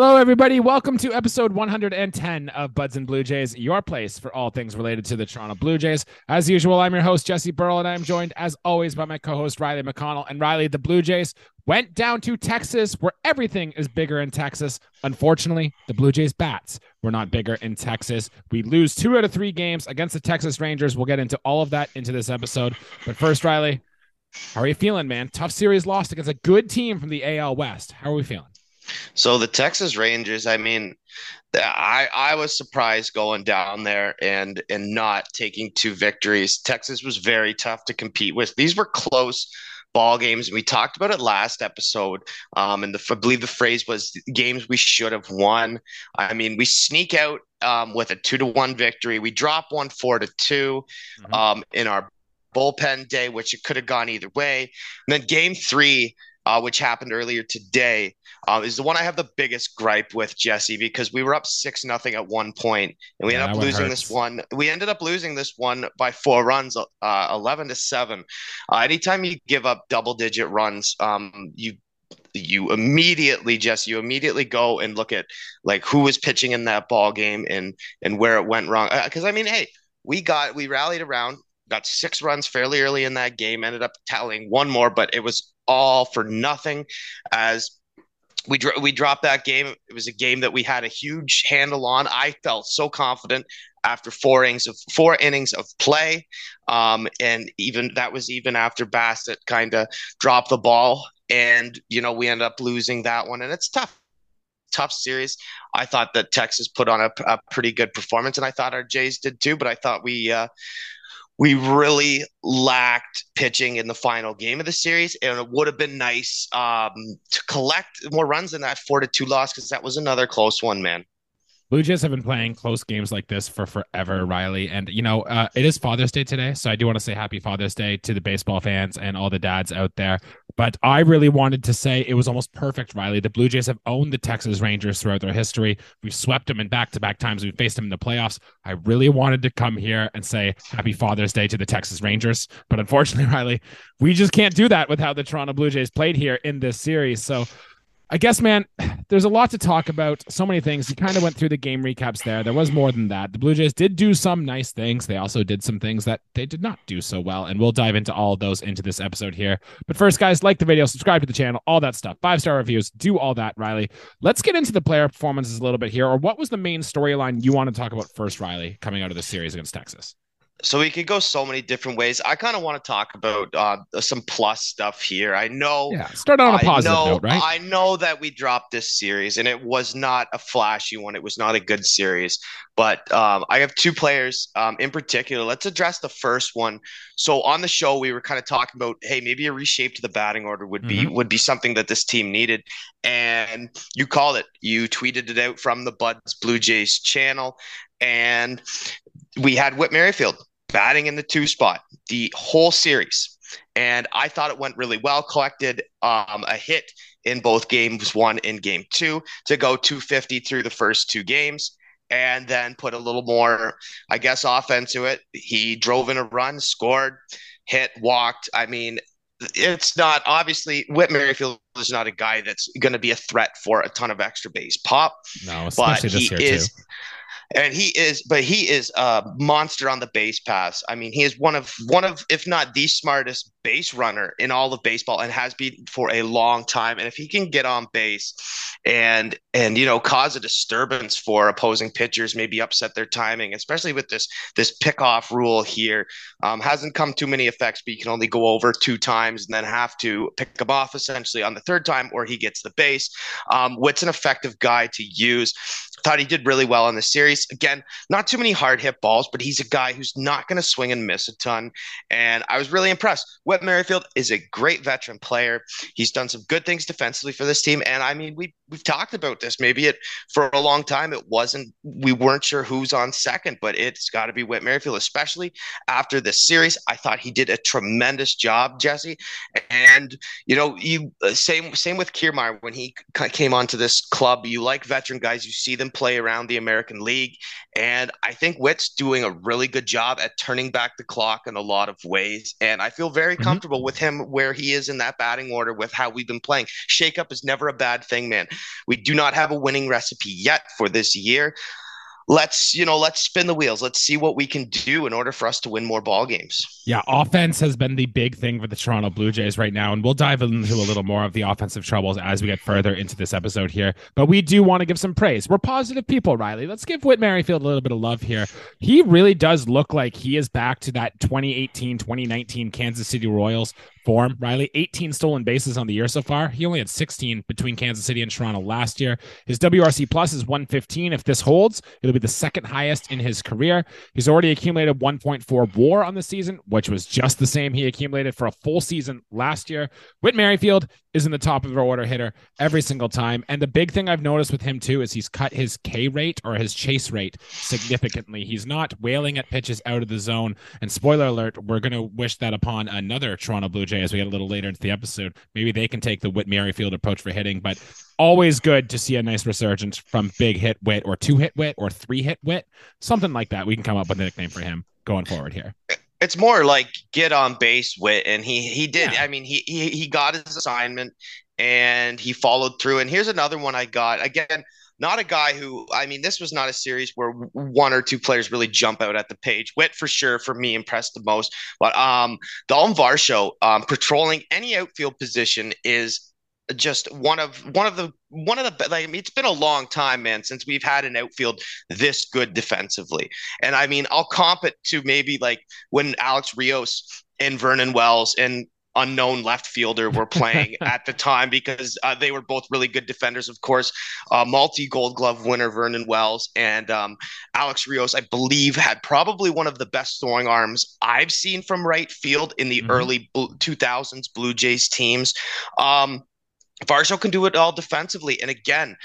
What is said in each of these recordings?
Hello, everybody. Welcome to episode 110 of Buds and Blue Jays, your place for all things related to the Toronto Blue Jays. As usual, I'm your host, Jesse Burrell, and I'm joined, as always, by my co host, Riley McConnell. And Riley, the Blue Jays went down to Texas, where everything is bigger in Texas. Unfortunately, the Blue Jays bats were not bigger in Texas. We lose two out of three games against the Texas Rangers. We'll get into all of that into this episode. But first, Riley, how are you feeling, man? Tough series lost against a good team from the AL West. How are we feeling? So the Texas Rangers, I mean, I I was surprised going down there and and not taking two victories. Texas was very tough to compete with. These were close ball games. We talked about it last episode, um, and the, I believe the phrase was games we should have won. I mean, we sneak out um, with a two to one victory. We drop one four to 2 mm-hmm. um, in our bullpen day, which it could have gone either way. And then game three, uh, which happened earlier today, uh, is the one I have the biggest gripe with Jesse because we were up six nothing at one point and we yeah, ended up losing this one. We ended up losing this one by four runs, uh, eleven to seven. Uh, anytime you give up double digit runs, um, you you immediately just you immediately go and look at like who was pitching in that ball game and and where it went wrong because uh, i mean hey we got we rallied around got six runs fairly early in that game ended up tallying one more but it was all for nothing as we we dropped that game. It was a game that we had a huge handle on. I felt so confident after four innings of four innings of play, um, and even that was even after Bassitt kind of dropped the ball, and you know we ended up losing that one, and it's tough. Tough series. I thought that Texas put on a, a pretty good performance, and I thought our Jays did too. But I thought we uh, we really lacked pitching in the final game of the series, and it would have been nice um, to collect more runs in that four to two loss because that was another close one, man. Blue Jays have been playing close games like this for forever, Riley. And, you know, uh, it is Father's Day today. So I do want to say happy Father's Day to the baseball fans and all the dads out there. But I really wanted to say it was almost perfect, Riley. The Blue Jays have owned the Texas Rangers throughout their history. We've swept them in back to back times. We've faced them in the playoffs. I really wanted to come here and say happy Father's Day to the Texas Rangers. But unfortunately, Riley, we just can't do that with how the Toronto Blue Jays played here in this series. So I guess, man, there's a lot to talk about. So many things. You kind of went through the game recaps there. There was more than that. The Blue Jays did do some nice things. They also did some things that they did not do so well. And we'll dive into all those into this episode here. But first, guys, like the video, subscribe to the channel, all that stuff. Five star reviews, do all that, Riley. Let's get into the player performances a little bit here. Or what was the main storyline you want to talk about first, Riley, coming out of the series against Texas? So we could go so many different ways. I kind of want to talk about uh, some plus stuff here. I know. Yeah, start on a positive know, note, right? I know that we dropped this series, and it was not a flashy one. It was not a good series. But um, I have two players um, in particular. Let's address the first one. So on the show, we were kind of talking about, hey, maybe a reshape to the batting order would be mm-hmm. would be something that this team needed. And you called it. You tweeted it out from the Buds Blue Jays channel, and we had Whit Merrifield batting in the two spot the whole series. And I thought it went really well. Collected um, a hit in both games one and game two to go 250 through the first two games and then put a little more, I guess, offense to it. He drove in a run, scored, hit, walked. I mean, it's not obviously Whit Merrifield is not a guy that's going to be a threat for a ton of extra base pop. No, but he is. Too and he is but he is a monster on the base pass. I mean he is one of one of if not the smartest base runner in all of baseball and has been for a long time and if he can get on base and and you know cause a disturbance for opposing pitchers maybe upset their timing especially with this this pick off rule here um, hasn't come too many effects but you can only go over two times and then have to pick him off essentially on the third time or he gets the base um, what's an effective guy to use thought he did really well in the series. Again, not too many hard hit balls, but he's a guy who's not going to swing and miss a ton. And I was really impressed. Whit Merrifield is a great veteran player. He's done some good things defensively for this team. And I mean, we we've talked about this. Maybe it for a long time it wasn't. We weren't sure who's on second, but it's got to be Whit Merrifield, especially after this series. I thought he did a tremendous job, Jesse. And you know, you uh, same same with Kiermaier when he came onto this club. You like veteran guys. You see them play around the American League. And I think Whit's doing a really good job at turning back the clock in a lot of ways. And I feel very mm-hmm. comfortable with him where he is in that batting order with how we've been playing. Shake up is never a bad thing, man. We do not have a winning recipe yet for this year let's you know let's spin the wheels. Let's see what we can do in order for us to win more ball games. Yeah offense has been the big thing for the toronto blue jays right now and we'll dive into a little more of the offensive troubles as we get further into this episode here. But we do want to give some praise. We're positive people riley. Let's give whit merrifield a little bit of love here. He really does look like he is back to that 2018 2019 kansas city royals form. Riley, 18 stolen bases on the year so far. He only had 16 between Kansas City and Toronto last year. His WRC plus is 115. If this holds, it'll be the second highest in his career. He's already accumulated 1.4 WAR on the season, which was just the same he accumulated for a full season last year. Whit Merrifield is in the top of the order hitter every single time. And the big thing I've noticed with him too is he's cut his K rate or his chase rate significantly. He's not wailing at pitches out of the zone. And spoiler alert, we're going to wish that upon another Toronto Blue Jay as we get a little later into the episode. Maybe they can take the Whit Merrifield approach for hitting, but always good to see a nice resurgence from big hit Whit or two hit Whit or three hit Whit, something like that. We can come up with a nickname for him going forward here it's more like get on base Whit and he he did yeah. i mean he, he he got his assignment and he followed through. And here's another one i got. Again not a guy who i mean this was not a series where one or two players really jump out at the page. Whit for sure for me impressed the most. But um Daulton Varsho um patrolling any outfield position is just one of one of the one of the like I mean, it's been a long time, man, since we've had an outfield this good defensively. And I mean, I'll comp it to maybe like when Alex Rios and Vernon Wells and unknown left fielder were playing at the time because uh, they were both really good defenders. Of course, uh, multi Gold Glove winner Vernon Wells and um, Alex Rios, I believe, had probably one of the best throwing arms I've seen from right field in the mm-hmm. early 2000s Blue Jays teams. Um, Varsho can do it all defensively. And again,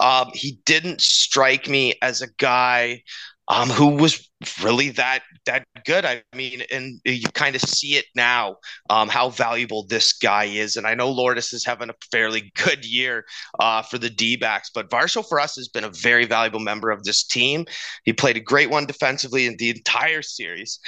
um, he didn't strike me as a guy um, who was really that that good. I mean, and you kind of see it now um, how valuable this guy is. And I know Lourdes is having a fairly good year uh, for the D backs, but Varsho for us has been a very valuable member of this team. He played a great one defensively in the entire series.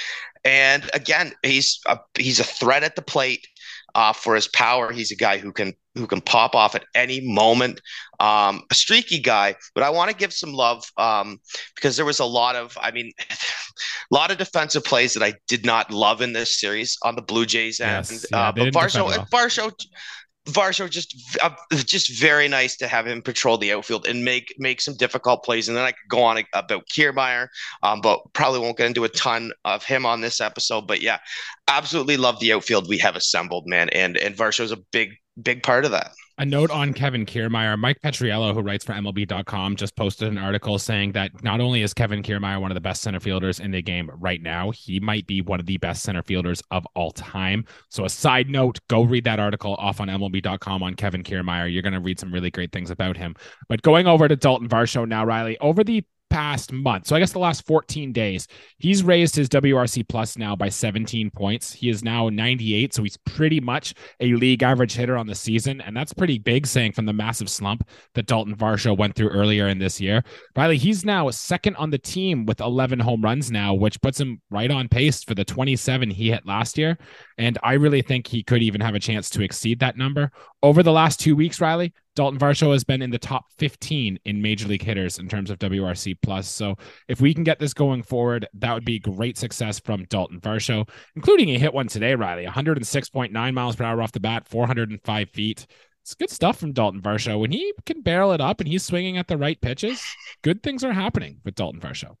And again, he's a, he's a threat at the plate uh, for his power. He's a guy who can who can pop off at any moment. Um, a streaky guy, but I want to give some love um, because there was a lot of, I mean, a lot of defensive plays that I did not love in this series on the Blue Jays end. Yes, yeah, uh, but Varsho, well. Varsho, Varsho just uh, just very nice to have him patrol the outfield and make make some difficult plays. And then I could go on about Kiermaier, um, but probably won't get into a ton of him on this episode. But yeah, absolutely love the outfield we have assembled, man. And and Varsho is a big big part of that. A note on Kevin Kiermaier, Mike Petriello, who writes for MLB.com, just posted an article saying that not only is Kevin Kiermaier one of the best center fielders in the game right now, he might be one of the best center fielders of all time. So, a side note, go read that article off on MLB.com on Kevin Kiermaier. You're going to read some really great things about him. But going over to Daulton Varsho now, Riley, over the past month, so I guess the last 14 days, he's raised his WRC plus now by 17 points. He is now 98, so he's pretty much a league average hitter on the season, and that's pretty big, saying from the massive slump that Daulton Varsho went through earlier in this year. Riley, he's now second on the team with 11 home runs now, which puts him right on pace for the 27 he hit last year, and I really think he could even have a chance to exceed that number. Over the last two weeks, Riley, Daulton Varsho has been in the top 15 in major league hitters in terms of WRC plus. So if we can get this going forward, that would be great success from Daulton Varsho, including a hit one today, Riley, 106.9 miles per hour off the bat, 405 feet. It's good stuff from Daulton Varsho. When he can barrel it up and he's swinging at the right pitches, good things are happening with Daulton Varsho.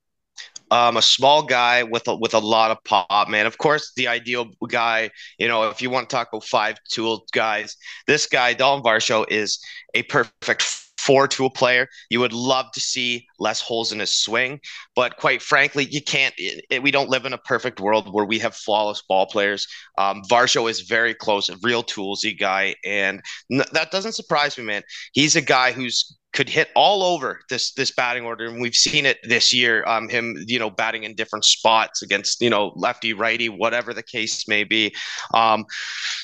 Um, a small guy with a, with a lot of pop, man. Of course, the ideal guy, you know, if you want to talk about five tool guys, this guy, Daulton Varsho, is a perfect four tool player. You would love to see less holes in his swing, but quite frankly, you can't. It, it, we don't live in a perfect world where we have flawless ball players. Um, Varsho is very close, a real toolsy guy, and n- that doesn't surprise me, man. He's a guy who's could hit all over this this batting order, and we've seen it this year. Um, him, you know, batting in different spots against you know lefty, righty, whatever the case may be. Um,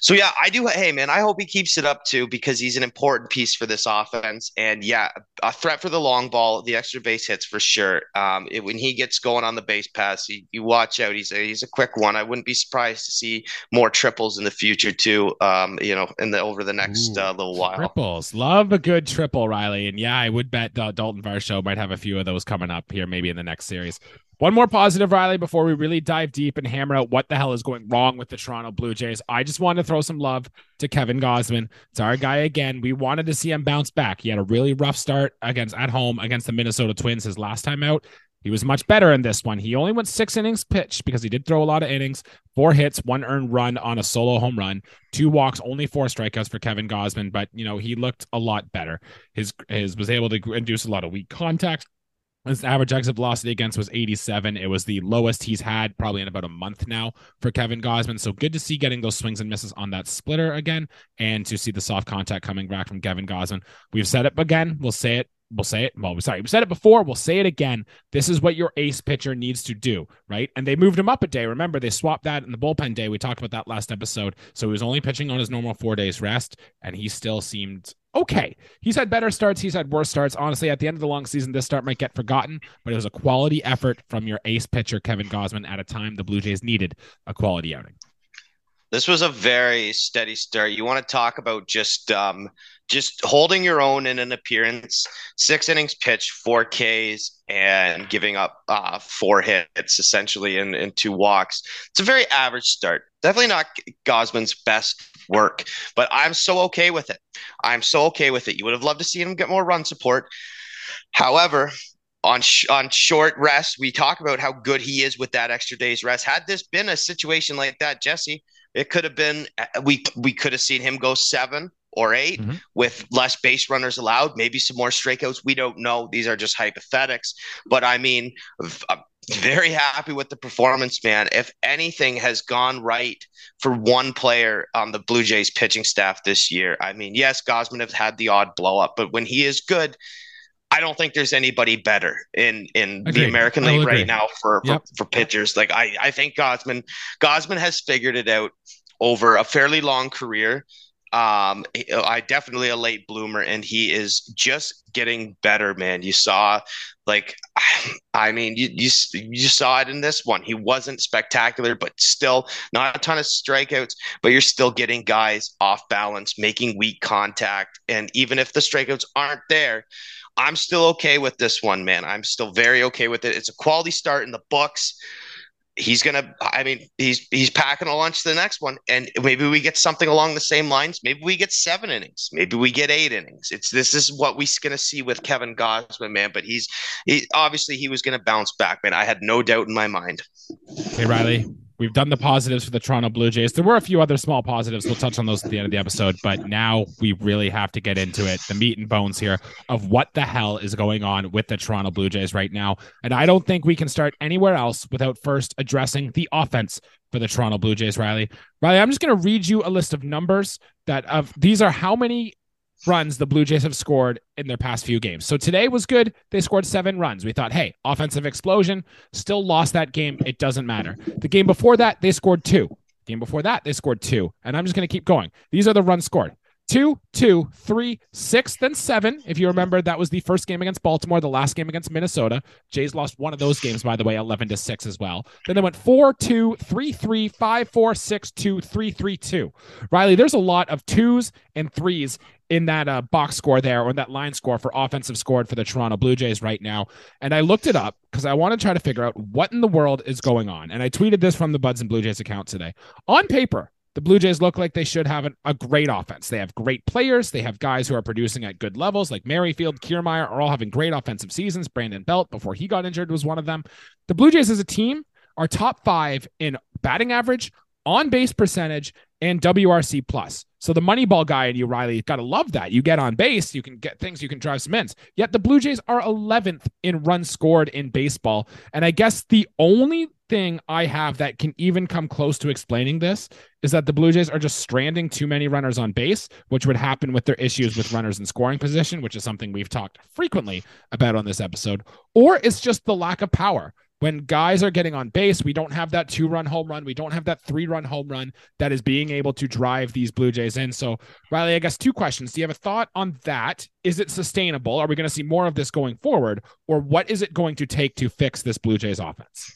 so yeah, I do. Hey man, I hope he keeps it up too because he's an important piece for this offense, and yeah, a threat for the long ball, the extra base hits for sure. Um, it, when he gets going on the base pass, you, you watch out. He's a, he's a quick one. I wouldn't be surprised to see more triples in the future too. Um, you know, in the over the next uh, little while. Triples, love a good triple, Riley, and yeah, I would bet uh, Daulton Varsho might have a few of those coming up here, maybe in the next series. One more positive, Riley, before we really dive deep and hammer out what the hell is going wrong with the Toronto Blue Jays. I just wanted to throw some love to Kevin Gausman. It's our guy again. We wanted to see him bounce back. He had a really rough start against at home against the Minnesota Twins his last time out. He was much better in this one. He only went six innings pitched because he did throw a lot of innings, four hits, one earned run on a solo home run, two walks, only four strikeouts for Kevin Gausman. But you know he looked a lot better. His his was able to induce a lot of weak contact. His average exit velocity against was 87. It was the lowest he's had probably in about a month now for Kevin Gausman. So good to see getting those swings and misses on that splitter again and to see the soft contact coming back from Kevin Gausman. We've said it again. We'll say it we'll say it. Well, sorry, we said it before. We'll say it again. This is what your ace pitcher needs to do, right? And they moved him up a day. Remember, they swapped that in the bullpen day. We talked about that last episode. So he was only pitching on his normal four days rest, and he still seemed okay. He's had better starts. He's had worse starts. Honestly, at the end of the long season, this start might get forgotten, but it was a quality effort from your ace pitcher, Kevin Gausman, at a time the Blue Jays needed a quality outing. This was a very steady start. You want to talk about just um, just holding your own in an appearance, six innings pitched, four Ks, and giving up uh, four hits essentially in, in two walks. It's a very average start. Definitely not Gausman's best work, but I'm so okay with it. I'm so okay with it. You would have loved to see him get more run support. However, on sh- on short rest, we talk about how good he is with that extra day's rest. Had this been a situation like that, Jesse, it could have been uh, we we could have seen him go seven or 8 mm-hmm. with less base runners allowed, maybe some more strikeouts. We don't know. These are just hypothetics. But I mean, I'm very happy with the performance, man. If anything has gone right for one player on the Blue Jays pitching staff this year, I mean, yes, Gausman has had the odd blow up, but when he is good, I don't think there's anybody better in in the American League right now for, for, yep. for pitchers. Like I, I think Gosman Gausman has figured it out over a fairly long career um, I definitely a late bloomer, and he is just getting better, man. You saw, like, I mean, you you you saw it in this one. He wasn't spectacular, but still not a ton of strikeouts. But you're still getting guys off balance, making weak contact, and even if the strikeouts aren't there. I'm still okay with this one, man. I'm still very okay with it. It's a quality start in the books he's gonna i mean he's he's packing a lunch to the next one and maybe we get something along the same lines. Maybe we get seven innings. Maybe we get eight innings. It's this is what we're gonna see with kevin Gausman, man but he's he obviously he was gonna bounce back man. I had no doubt in my mind. Hey riley We've done the positives for the Toronto Blue Jays. There were a few other small positives. We'll touch on those at the end of the episode, but now we really have to get into it the meat and bones here of what the hell is going on with the Toronto Blue Jays right now. And I don't think we can start anywhere else without first addressing the offense for the Toronto Blue Jays, Riley. Riley, I'm just going to read you a list of numbers that of these are how many runs the Blue Jays have scored in their past few games. So today was good. They scored seven runs. We thought, hey, offensive explosion, still lost that game. It doesn't matter. The game before that, they scored two. Game before that, they scored two. And I'm just going to keep going. These are the runs scored two, two, three, six, then seven. If you remember, that was the first game against Baltimore, the last game against Minnesota. Jays lost one of those games, by the way, 11 to six as well. Then they went four, two, three, three, five, four, six, two, three, three, two. Riley, there's a lot of twos and threes in that uh, box score there or in that line score for offensive scored for the Toronto Blue Jays right now. And I looked it up because I want to try to figure out what in the world is going on. And I tweeted this from the Buds and Blue Jays account today. On paper, the Blue Jays look like they should have an, a great offense. They have great players. They have guys who are producing at good levels, like Merrifield, Kiermaier, are all having great offensive seasons. Brandon Belt, before he got injured, was one of them. The Blue Jays as a team are top five in batting average, on base percentage, and WRC plus. So the Moneyball guy in you, Riley, got to love that. You get on base, you can get things, you can drive some ins. Yet the Blue Jays are 11th in runs scored in baseball. And I guess the only thing I have that can even come close to explaining this is that the Blue Jays are just stranding too many runners on base, which would happen with their issues with runners in scoring position, which is something we've talked frequently about on this episode, or it's just the lack of power when guys are getting on base, we don't have that two run home run. We don't have that three run home run that is being able to drive these Blue Jays in. So, Riley, I guess two questions. Do you have a thought on that? Is it sustainable? Are we going to see more of this going forward? Or what is it going to take to fix this Blue Jays offense?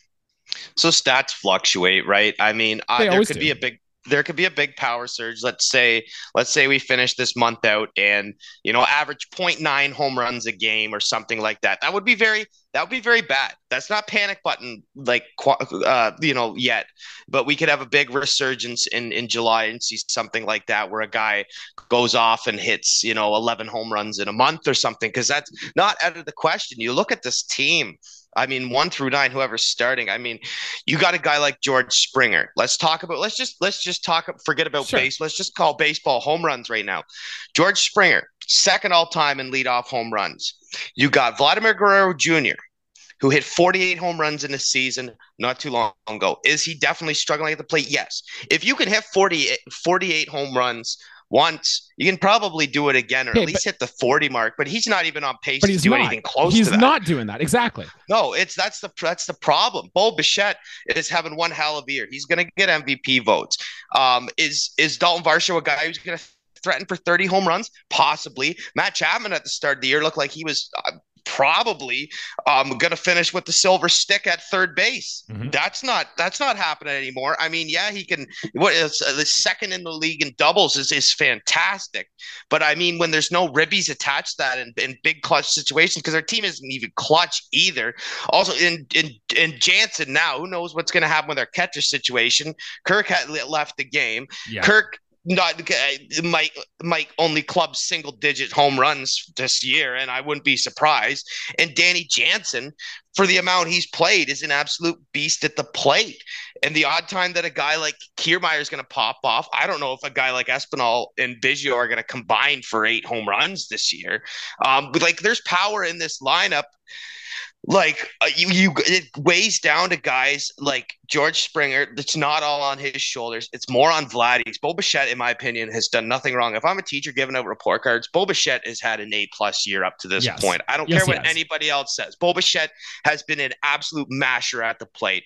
So stats fluctuate, right? I mean, uh, there could do. be a big there could be a big power surge. Let's say, let's say we finish this month out and you know average 0.9 home runs a game or something like that. That would be very that would be very bad. That's not panic button like uh, you know yet, but we could have a big resurgence in in July and see something like that where a guy goes off and hits you know 11 home runs in a month or something because that's not out of the question. You look at this team I mean, one through nine, whoever's starting. I mean, you got a guy like George Springer. Let's talk about. Let's just let's just talk. Forget about sure. base. Let's just call baseball home runs right now. George Springer, second all time in leadoff home runs. You got Vladimir Guerrero Jr., who hit 48 home runs in a season not too long ago. Is he definitely struggling at the plate? Yes. If you can hit 48, 48 home runs once, you can probably do it again or at least but, hit the 40 mark, but he's not even on pace to do not. anything close he's to that. Not doing that. Exactly. No, it's that's the that's the problem. Bo Bichette is having one hell of a year. He's gonna get MVP votes. Um, is is Daulton Varsho a guy who's gonna threaten for 30 home runs? Possibly. Matt Chapman at the start of the year looked like he was uh, probably um, going to finish with the silver stick at third base. Mm-hmm. That's not that's not happening anymore. I mean, yeah, he can. What is uh, the second in the league in doubles is is fantastic, but I mean, when there's no ribbies attached to that in, in big clutch situations, because our team isn't even clutch either. Also, in in in Jansen now, who knows what's going to happen with our catcher situation? Kirk had left the game. Yeah. Kirk not might might only club single digit home runs this year, and I wouldn't be surprised. And Danny Jansen, for the amount he's played, is an absolute beast at the plate. And the odd time that a guy like Kiermaier is going to pop off, I don't know if a guy like Espinal and Biggio are going to combine for eight home runs this year. Um, but like, there's power in this lineup like uh, you, you it weighs down to guys like George Springer. It's not all on his shoulders. It's more on Vladdy's. Bo Bichette, in my opinion, has done nothing wrong. If I'm a teacher giving out report cards, Bo Bichette has had an A plus year up to this yes. point. I don't yes, care what anybody else says. Bo Bichette has been an absolute masher at the plate.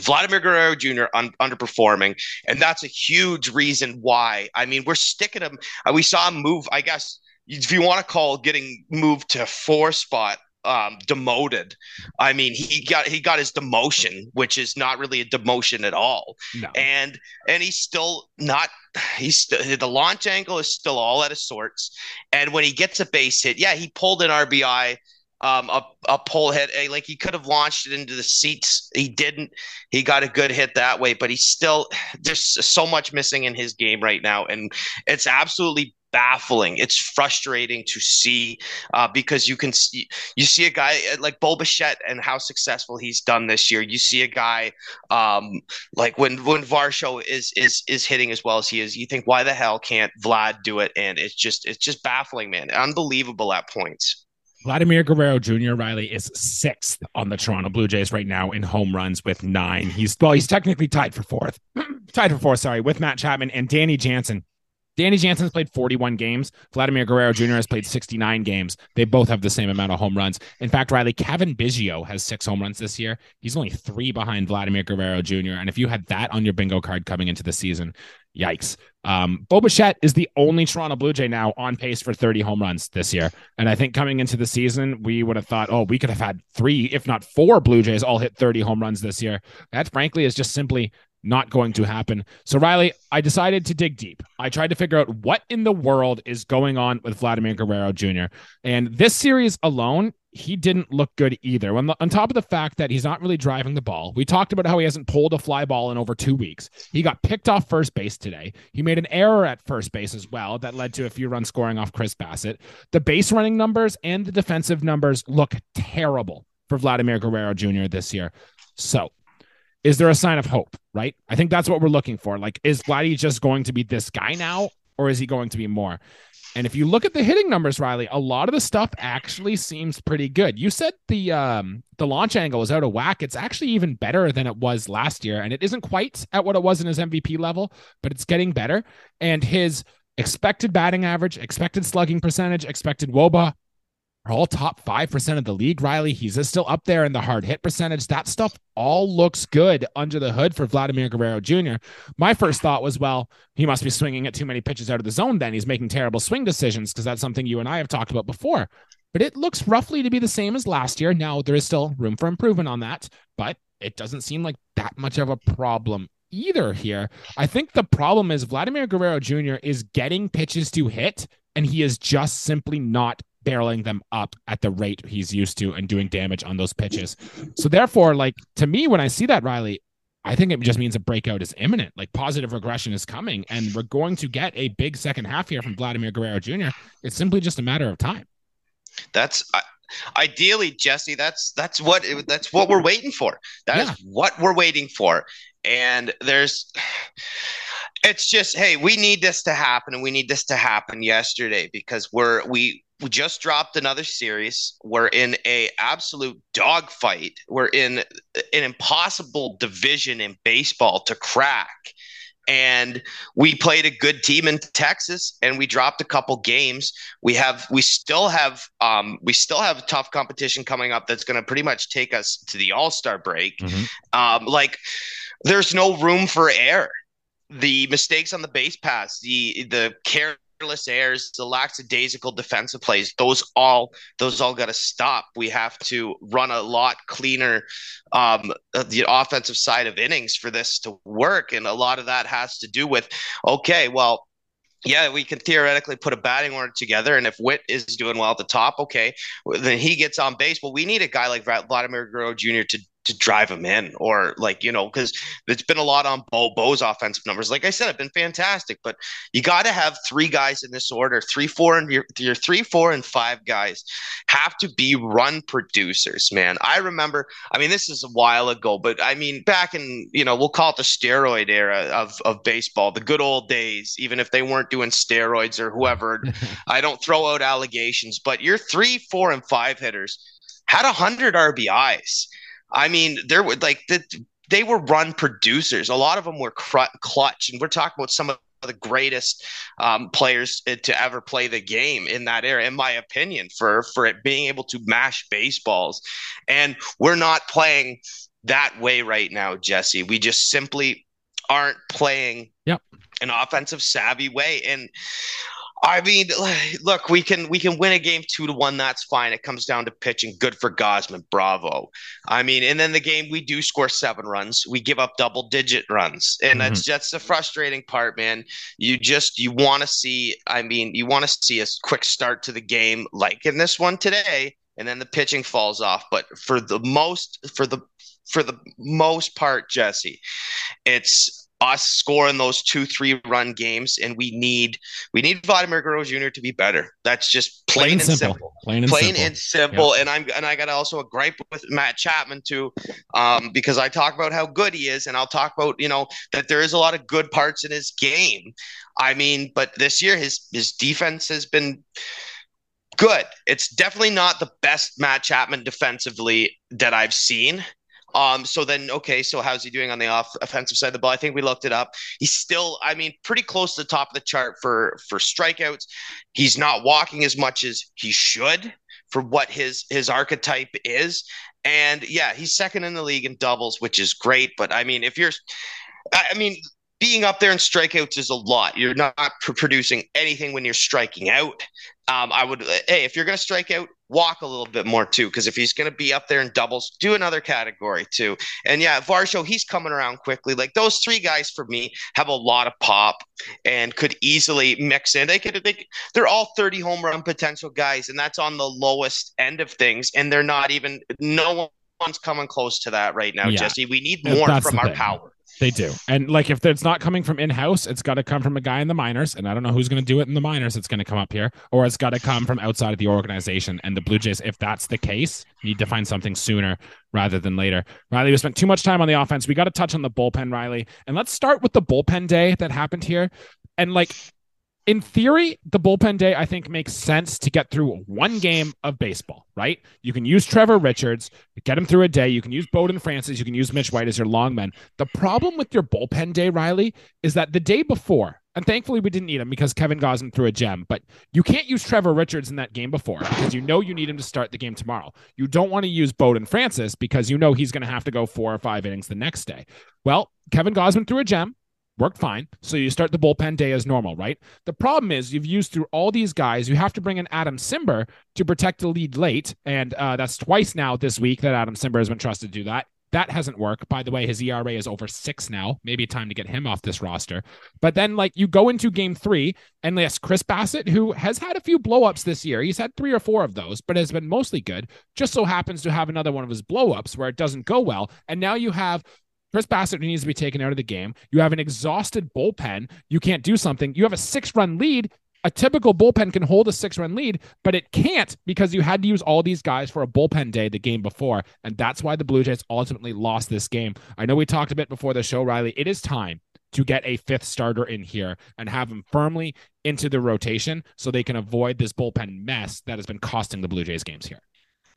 Vladimir Guerrero Jr. Un- underperforming, and that's a huge reason why. I mean, we're sticking him. Uh, we saw him move. I guess if you want to call getting moved to four spot um, demoted. I mean, he got he got his demotion, which is not really a demotion at all. No. And and he's still not. He's still the launch angle is still all out of sorts. And when he gets a base hit, yeah, he pulled an RBI. Um, a, a pull hit, a, like he could have launched it into the seats. He didn't. He got a good hit that way, but he's still there's so much missing in his game right now, and it's absolutely baffling. It's frustrating to see uh, because you can see you see a guy uh, like Bo and how successful he's done this year. You see a guy um, like when when Varsho is is is hitting as well as he is. You think why the hell can't Vlad do it? And it's just it's just baffling, man. Unbelievable at points. Vladimir Guerrero Jr. Riley is sixth on the Toronto Blue Jays right now in home runs with nine. He's well, he's technically tied for fourth, tied for fourth. Sorry, with Matt Chapman and Danny Jansen Danny Jansen's played 41 games. Vladimir Guerrero Jr. has played 69 games. They both have the same amount of home runs. In fact, Riley, Cavan Biggio has six home runs this year. He's only three behind Vladimir Guerrero Jr. And if you had that on your bingo card coming into the season, yikes. Um, is the only Toronto Blue Jay now on pace for 30 home runs this year. And I think coming into the season, we would have thought, oh, we could have had three, if not four Blue Jays all hit 30 home runs this year. That, frankly, is just simply not going to happen. So, Riley, I decided to dig deep. I tried to figure out what in the world is going on with Vladimir Guerrero Jr. And this series alone, he didn't look good either. When the, on top of the fact that he's not really driving the ball, we talked about how he hasn't pulled a fly ball in over two weeks. He got picked off first base today. He made an error at first base as well that led to a few runs scoring off Chris Bassitt. The base running numbers and the defensive numbers look terrible for Vladimir Guerrero Jr. this year. So, is there a sign of hope? Right. I think that's what we're looking for. Like, is Vladdy just going to be this guy now? or is he going to be more? And if you look at the hitting numbers, Riley, a lot of the stuff actually seems pretty good. You said the um the launch angle is out of whack. It's actually even better than it was last year, and it isn't quite at what it was in his MVP level, but it's getting better. And his expected batting average, expected slugging percentage, expected WOBA are all top 5% of the league, Riley. He's still up there in the hard hit percentage. That stuff all looks good under the hood for Vladimir Guerrero Jr. My first thought was, well, he must be swinging at too many pitches out of the zone then. He's making terrible swing decisions because that's something you and I have talked about before. But it looks roughly to be the same as last year. Now, there is still room for improvement on that, but it doesn't seem like that much of a problem either here. I think the problem is Vladimir Guerrero Jr. is getting pitches to hit, and he is just simply not barreling them up at the rate he's used to and doing damage on those pitches. So therefore, like to me, when I see that, Riley, I think it just means a breakout is imminent. Like positive regression is coming, and we're going to get a big second half here from Vladimir Guerrero Jr. It's simply just a matter of time. That's ideally, Jesse. That's that's what that's what we're waiting for. That yeah. is what we're waiting for. And there's it's just hey we need this to happen and we need this to happen yesterday because we're we we just dropped another series we're in a absolute dogfight we're in an impossible division in baseball to crack and we played a good team in Texas and we dropped a couple games. We have we still have um we still have tough competition coming up that's going to pretty much take us to the All-Star break. Mm-hmm. Um like there's no room for error the mistakes on the base pass, the the careless errors, the lackadaisical defensive plays, those all those all got to stop. We have to run a lot cleaner um, the offensive side of innings for this to work, and a lot of that has to do with okay, well yeah, we can theoretically put a batting order together, and if Whit is doing well at the top, okay, then he gets on base. Well, we need a guy like Vladimir Guerrero Jr. to to drive him in or like you know because it's been a lot on Bo Bo's offensive numbers. Like I said, have been fantastic, but you got to have three guys in this order: three, four, and your your three, four, and five guys have to be run producers. Man, I remember. I mean, this is a while ago, but I mean, back in you know we'll call it the steroid era of of baseball, the good old days. Even if they weren't doing steroids or whoever, I don't throw out allegations, but your three, four, and five hitters had a hundred RBIs I mean, there were like the, they were run producers. A lot of them were cr- clutch, and we're talking about some of the greatest um, players to ever play the game in that era, in my opinion, for for it being able to mash baseballs. And we're not playing that way right now, Jesse. We just simply aren't playing yep. an offensive savvy way. And I mean, look, we can we can win a game two to one. That's fine. It comes down to pitching. Good for Gausman. Bravo. I mean, and then the game we do score seven runs. We give up double digit runs, and mm-hmm. that's just the frustrating part, man. You just you want to see. I mean, you want to see a quick start to the game, like in this one today, and then the pitching falls off. But for the most, for the for the most part, Jesse, it's us scoring those two three run games and we need we need Vladimir Guerrero Jr. to be better. That's just plain, plain and simple. simple. Plain and plain simple. And, simple. Yep. and I'm and I got also a gripe with Matt Chapman too, um, because I talk about how good he is and I'll talk about you know that there is a lot of good parts in his game. I mean, but this year his his defense has been good. It's definitely not the best Matt Chapman defensively that I've seen. Um, so then, okay, so how's he doing on the off offensive side of the ball? I think we looked it up. He's still, I mean, pretty close to the top of the chart for for strikeouts. He's not walking as much as he should for what his his archetype is. And yeah, he's second in the league in doubles, which is great. But I mean, if you're, I mean, being up there in strikeouts is a lot. You're not producing anything when you're striking out. Um, I would, hey, if you're going to strike out, walk a little bit more too. Because if he's going to be up there in doubles, do another category too. And yeah, Varsho, he's coming around quickly. Like those three guys for me have a lot of pop and could easily mix in. They could, they, they're all 30 home run potential guys, and that's on the lowest end of things. And they're not even, no one's coming close to that right now, yeah. Jesse. We need more from our thing. power. They do. And like if it's not coming from in-house, it's got to come from a guy in the minors. And I don't know who's going to do it in the minors. It's going to come up here, or it's got to come from outside of the organization. And the Blue Jays, if that's the case, need to find something sooner rather than later. Riley, we spent too much time on the offense. We got to touch on the bullpen, Riley. And let's start with the bullpen day that happened here. And like in theory, the bullpen day, I think, makes sense to get through one game of baseball, right? You can use Trevor Richards, get him through a day. You can use Bowden Francis. You can use Mitch White as your long men. The problem with your bullpen day, Riley, is that the day before, and thankfully we didn't need him because Kevin Gausman threw a gem, but you can't use Trevor Richards in that game before because you know you need him to start the game tomorrow. You don't want to use Bowden Francis because you know he's going to have to go four or five innings the next day. Well, Kevin Gausman threw a gem worked fine. So you start the bullpen day as normal, right? The problem is you've used through all these guys. You have to bring in Adam Cimber to protect the lead late, and uh, that's twice now this week that Adam Cimber has been trusted to do that. That hasn't worked. By the way, his ERA is over six now. Maybe time to get him off this roster. But then, like, you go into game three, and yes, Chris Bassitt, who has had a few blowups this year, he's had three or four of those, but has been mostly good. Just so happens to have another one of his blowups where it doesn't go well. And now you have Chris Bassitt needs to be taken out of the game. You have an exhausted bullpen. You can't do something. You have a six run lead. A typical bullpen can hold a six run lead, but it can't because you had to use all these guys for a bullpen day the game before. And that's why the Blue Jays ultimately lost this game. I know we talked a bit before the show, Riley. It is time to get a fifth starter in here and have him firmly into the rotation so they can avoid this bullpen mess that has been costing the Blue Jays games here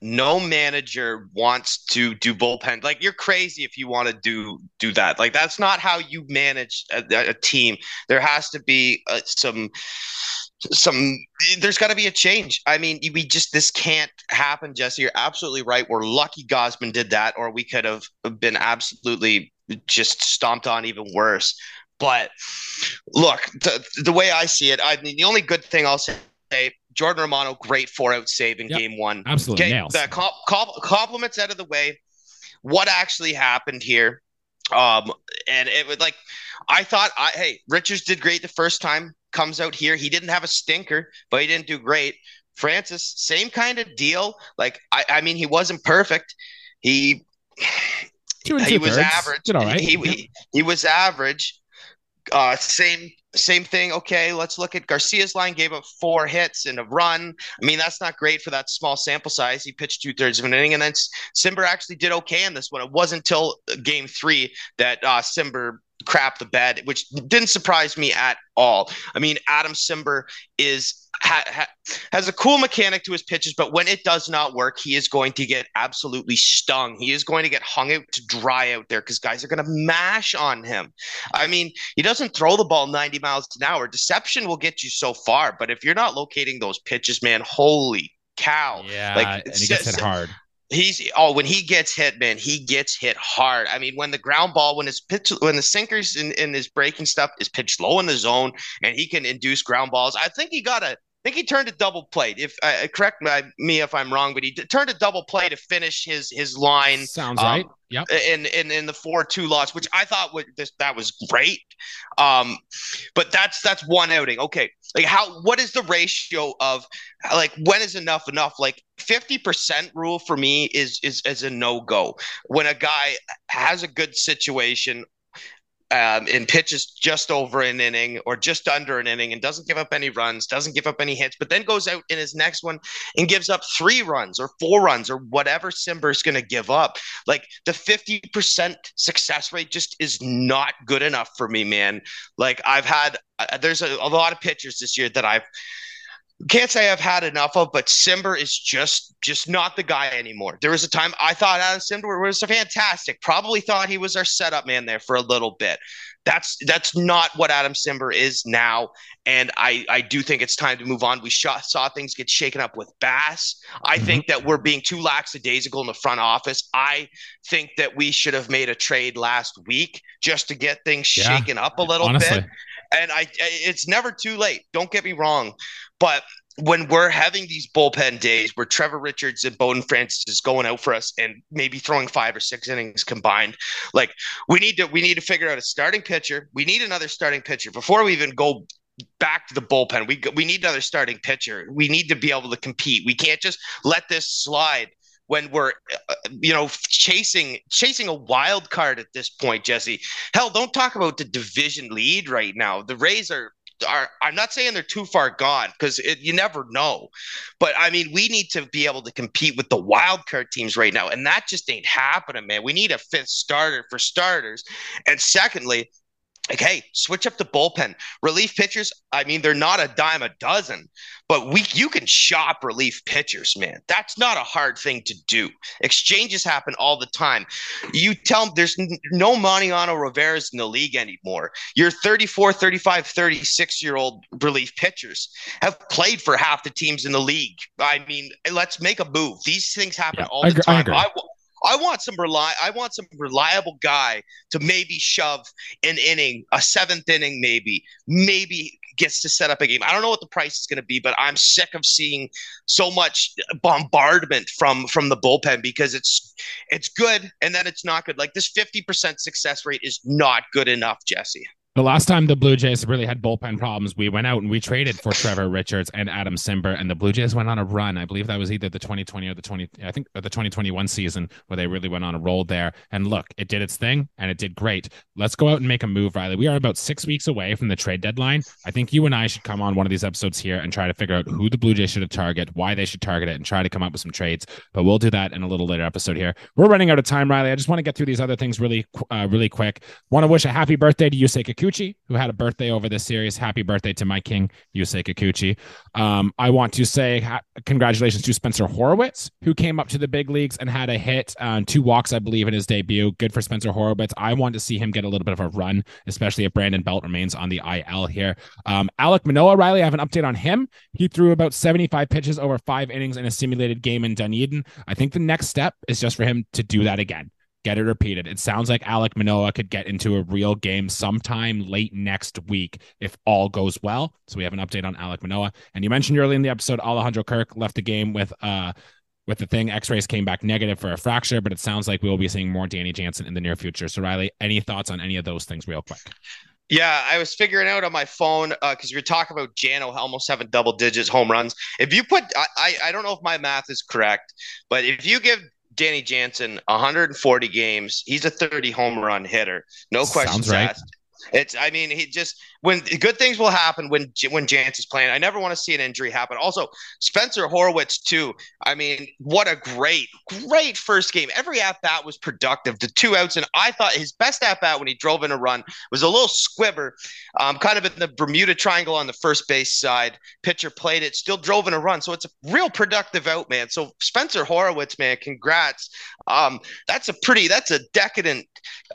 no manager wants to do bullpen. Like you're crazy if you want to do do that. Like that's not how you manage a, a team. There has to be uh, some some there's got to be a change. I mean we just this can't happen jesse. You're absolutely right. We're lucky Gausman did that or we could have been absolutely just stomped on even worse. But look the, the way i see it i mean the only good thing i'll say Jordan Romano, great four out save in yep. game one. Absolutely. Okay, nails. The comp- comp- compliments out of the way. What actually happened here? Um, and it was like, I thought, I, hey, Richards did great the first time, comes out here. He didn't have a stinker, but he didn't do great. Francis, same kind of deal. Like, I, I mean, he wasn't perfect. He, he was average. Did all right. He, he, he was average. Uh, same same thing. Okay, let's look at Garcia's line. Gave up four hits and a run. I mean, that's not great for that small sample size. He pitched two thirds of an inning, and then Cimber actually did okay in this one. It wasn't until game three that uh, Cimber crap the bed, which didn't surprise me at all. I mean, Adam Cimber is ha, ha, has a cool mechanic to his pitches, but when it does not work, he is going to get absolutely stung. He is going to get hung out to dry out there because guys are going to mash on him. I mean, he doesn't throw the ball 90 miles an hour. Deception will get you so far, but if you're not locating those pitches, man, holy cow! Yeah, like and he gets hit hard. He's oh when he gets hit, man, he gets hit hard. I mean, when the ground ball, when his pitch, when the sinkers in, in his breaking stuff is pitched low in the zone, and he can induce ground balls. I think he got a think he turned a double play. If uh, correct me if I'm wrong, but he turned a double play to finish his his line. Sounds um, right. Yep. In in in the four two loss, which I thought was this, that was great. Um, but that's that's one outing. Okay, like how what is the ratio of like when is enough enough? Like fifty percent rule for me is is is a no go. When a guy has a good situation um, and pitches just over an inning or just under an inning and doesn't give up any runs, doesn't give up any hits, but then goes out in his next one and gives up three runs or four runs or whatever Cimber's going to give up. Like the 50% success rate just is not good enough for me, man. Like I've had, uh, there's a, a lot of pitchers this year that I've, can't say I've had enough of, but Cimber is just just not the guy anymore. There was a time I thought Adam Cimber was fantastic. Probably thought he was our setup man there for a little bit. That's that's not what Adam Cimber is now, and I I do think it's time to move on. We saw, saw things get shaken up with Bass. I mm-hmm. think that we're being too lackadaisical in the front office. I think that we should have made a trade last week just to get things yeah, shaken up a little honestly. bit. And I, it's never too late. Don't get me wrong, but when we're having these bullpen days where Trevor Richards and Bowden Francis is going out for us and maybe throwing five or six innings combined, like we need to we need to figure out a starting pitcher. We need another starting pitcher before we even go back to the bullpen. We we need another starting pitcher. We need to be able to compete. We can't just let this slide when we're uh, you know chasing chasing a wild card at this point jesse. Hell don't talk about the division lead right now. The rays are are I'm not saying they're too far gone because you never know, but I mean we need to be able to compete with the wild card teams right now, and that just ain't happening, man. We need a fifth starter for starters, and secondly, like, hey, switch up the bullpen. Relief pitchers, I mean, they're not a dime a dozen, but we you can shop relief pitchers, man. That's not a hard thing to do. Exchanges happen all the time. You tell them there's no Mariano Rivera's in the league anymore. Your 34, 35, 36 year old relief pitchers have played for half the teams in the league. I mean, let's make a move. These things happen yeah, all the I time. I, I want some rely. I want some reliable guy to maybe shove an inning, a seventh inning, maybe, maybe gets to set up a game. I don't know what the price is going to be, but I'm sick of seeing so much bombardment from from the bullpen because it's it's good and then it's not good. Like this 50% success rate is not good enough, Jesse. The last time the Blue Jays really had bullpen problems, we went out and we traded for Trevor Richards and Adam Cimber, and the Blue Jays went on a run. I believe that was either the 2020 or the 20, I think the 2021 season where they really went on a roll there. And look, it did its thing and it did great. Let's go out and make a move, Riley. We are about six weeks away from the trade deadline. I think you and I should come on one of these episodes here and try to figure out who the Blue Jays should have target, why they should target it, and try to come up with some trades. But we'll do that in a little later episode here. We're running out of time, Riley. I just want to get through these other things really, uh, really quick. Want to wish a happy birthday to Yusei Kikuchi, who had a birthday over this series. Happy birthday to my king, Yusei Kikuchi. Um, I want to say ha- congratulations to Spencer Horwitz, who came up to the big leagues and had a hit on two walks, I believe, in his debut. Good for Spencer Horwitz. I want to see him get a little bit of a run, especially if Brandon Belt remains on the IL here. Um, Alek Manoah, Riley, I have an update on him. He threw about 75 pitches over five innings in a simulated game in Dunedin. I think the next step is just for him to do that again get it repeated. It sounds like Alek Manoah could get into a real game sometime late next week if all goes well. So we have an update on Alek Manoah. And you mentioned early in the episode, Alejandro Kirk left the game with uh with the thing. X-rays came back negative for a fracture, but it sounds like we will be seeing more Danny Jansen in the near future. So Riley, any thoughts on any of those things, real quick? Yeah, I was figuring out on my phone because uh, you're talking about Jano almost having double digits home runs. If you put, I, I don't know if my math is correct, but if you give Danny Jansen, 140 games. He's a 30 home run hitter. No questions right. asked. It's, I mean, he just when good things will happen when when Jance is playing. I never want to see an injury happen. Also, Spencer Horwitz too. I mean, what a great, great first game. Every at bat was productive. The two outs, and I thought his best at bat when he drove in a run was a little squibber, um, kind of in the Bermuda Triangle on the first base side. Pitcher played it, still drove in a run. So it's a real productive out, man. So Spencer Horwitz man, congrats. Um, that's a pretty, that's a decadent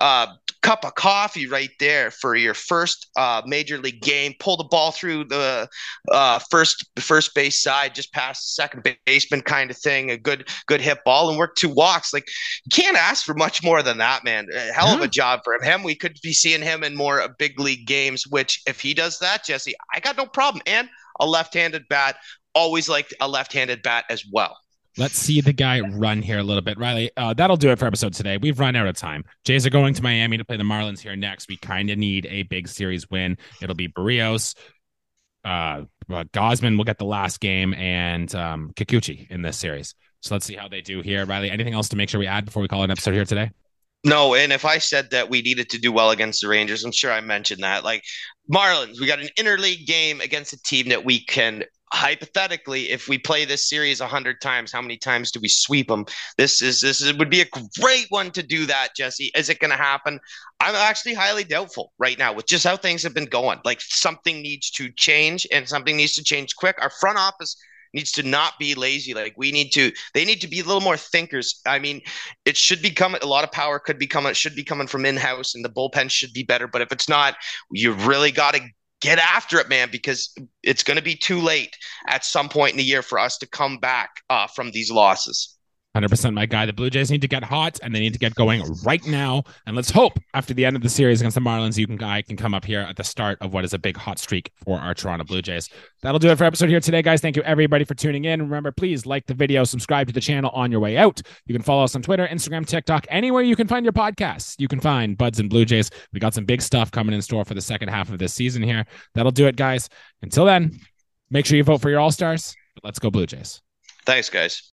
uh, cup of coffee right there for your first uh, major league game. Pull the ball through the uh, first first base side, just past second baseman kind of thing. A good good hit ball and work two walks. Like you can't ask for much more than that, man. A hell of a job for him. Him, we could be seeing him in more big league games. Which if he does that, Jesse, I got no problem. And a left-handed bat. Always like a left-handed bat as well. Let's see the guy run here a little bit. Riley, uh, that'll do it for episode today. We've run out of time. Jays are going to Miami to play the Marlins here next. We kind of need a big series win. It'll be Berrios. Uh, uh, Gausman will get the last game and um, Kikuchi in this series. So let's see how they do here. Riley, anything else to make sure we add before we call an episode here today? No, and if I said that we needed to do well against the Rangers, I'm sure I mentioned that. Like Marlins, we got an interleague game against a team that we can hypothetically, if we play this series a hundred times, how many times do we sweep them? This is this is, would be a great one to do that, Jesse. Is it going to happen? I'm actually highly doubtful right now with just how things have been going. Like something needs to change, and something needs to change quick. Our front office needs to not be lazy. Like we need to, they need to be a little more thinkers. I mean, it should be coming. A lot of power could be coming. It should be coming from in house, and the bullpen should be better. But if it's not, you really got to get after it, man, because it's going to be too late at some point in the year for us to come back uh, from these losses. 100% my guy. The Blue Jays need to get hot and they need to get going right now. And let's hope after the end of the series against the Marlins, you can guy can come up here at the start of what is a big hot streak for our Toronto Blue Jays. That'll do it for episode here today, guys. Thank you everybody for tuning in. Remember, please like the video, subscribe to the channel on your way out. You can follow us on Twitter, Instagram, TikTok, anywhere you can find your podcasts. You can find Buds and Blue Jays. We got some big stuff coming in store for the second half of this season here. That'll do it, guys. Until then, make sure you vote for your All Stars. Let's go, Blue Jays. Thanks, guys.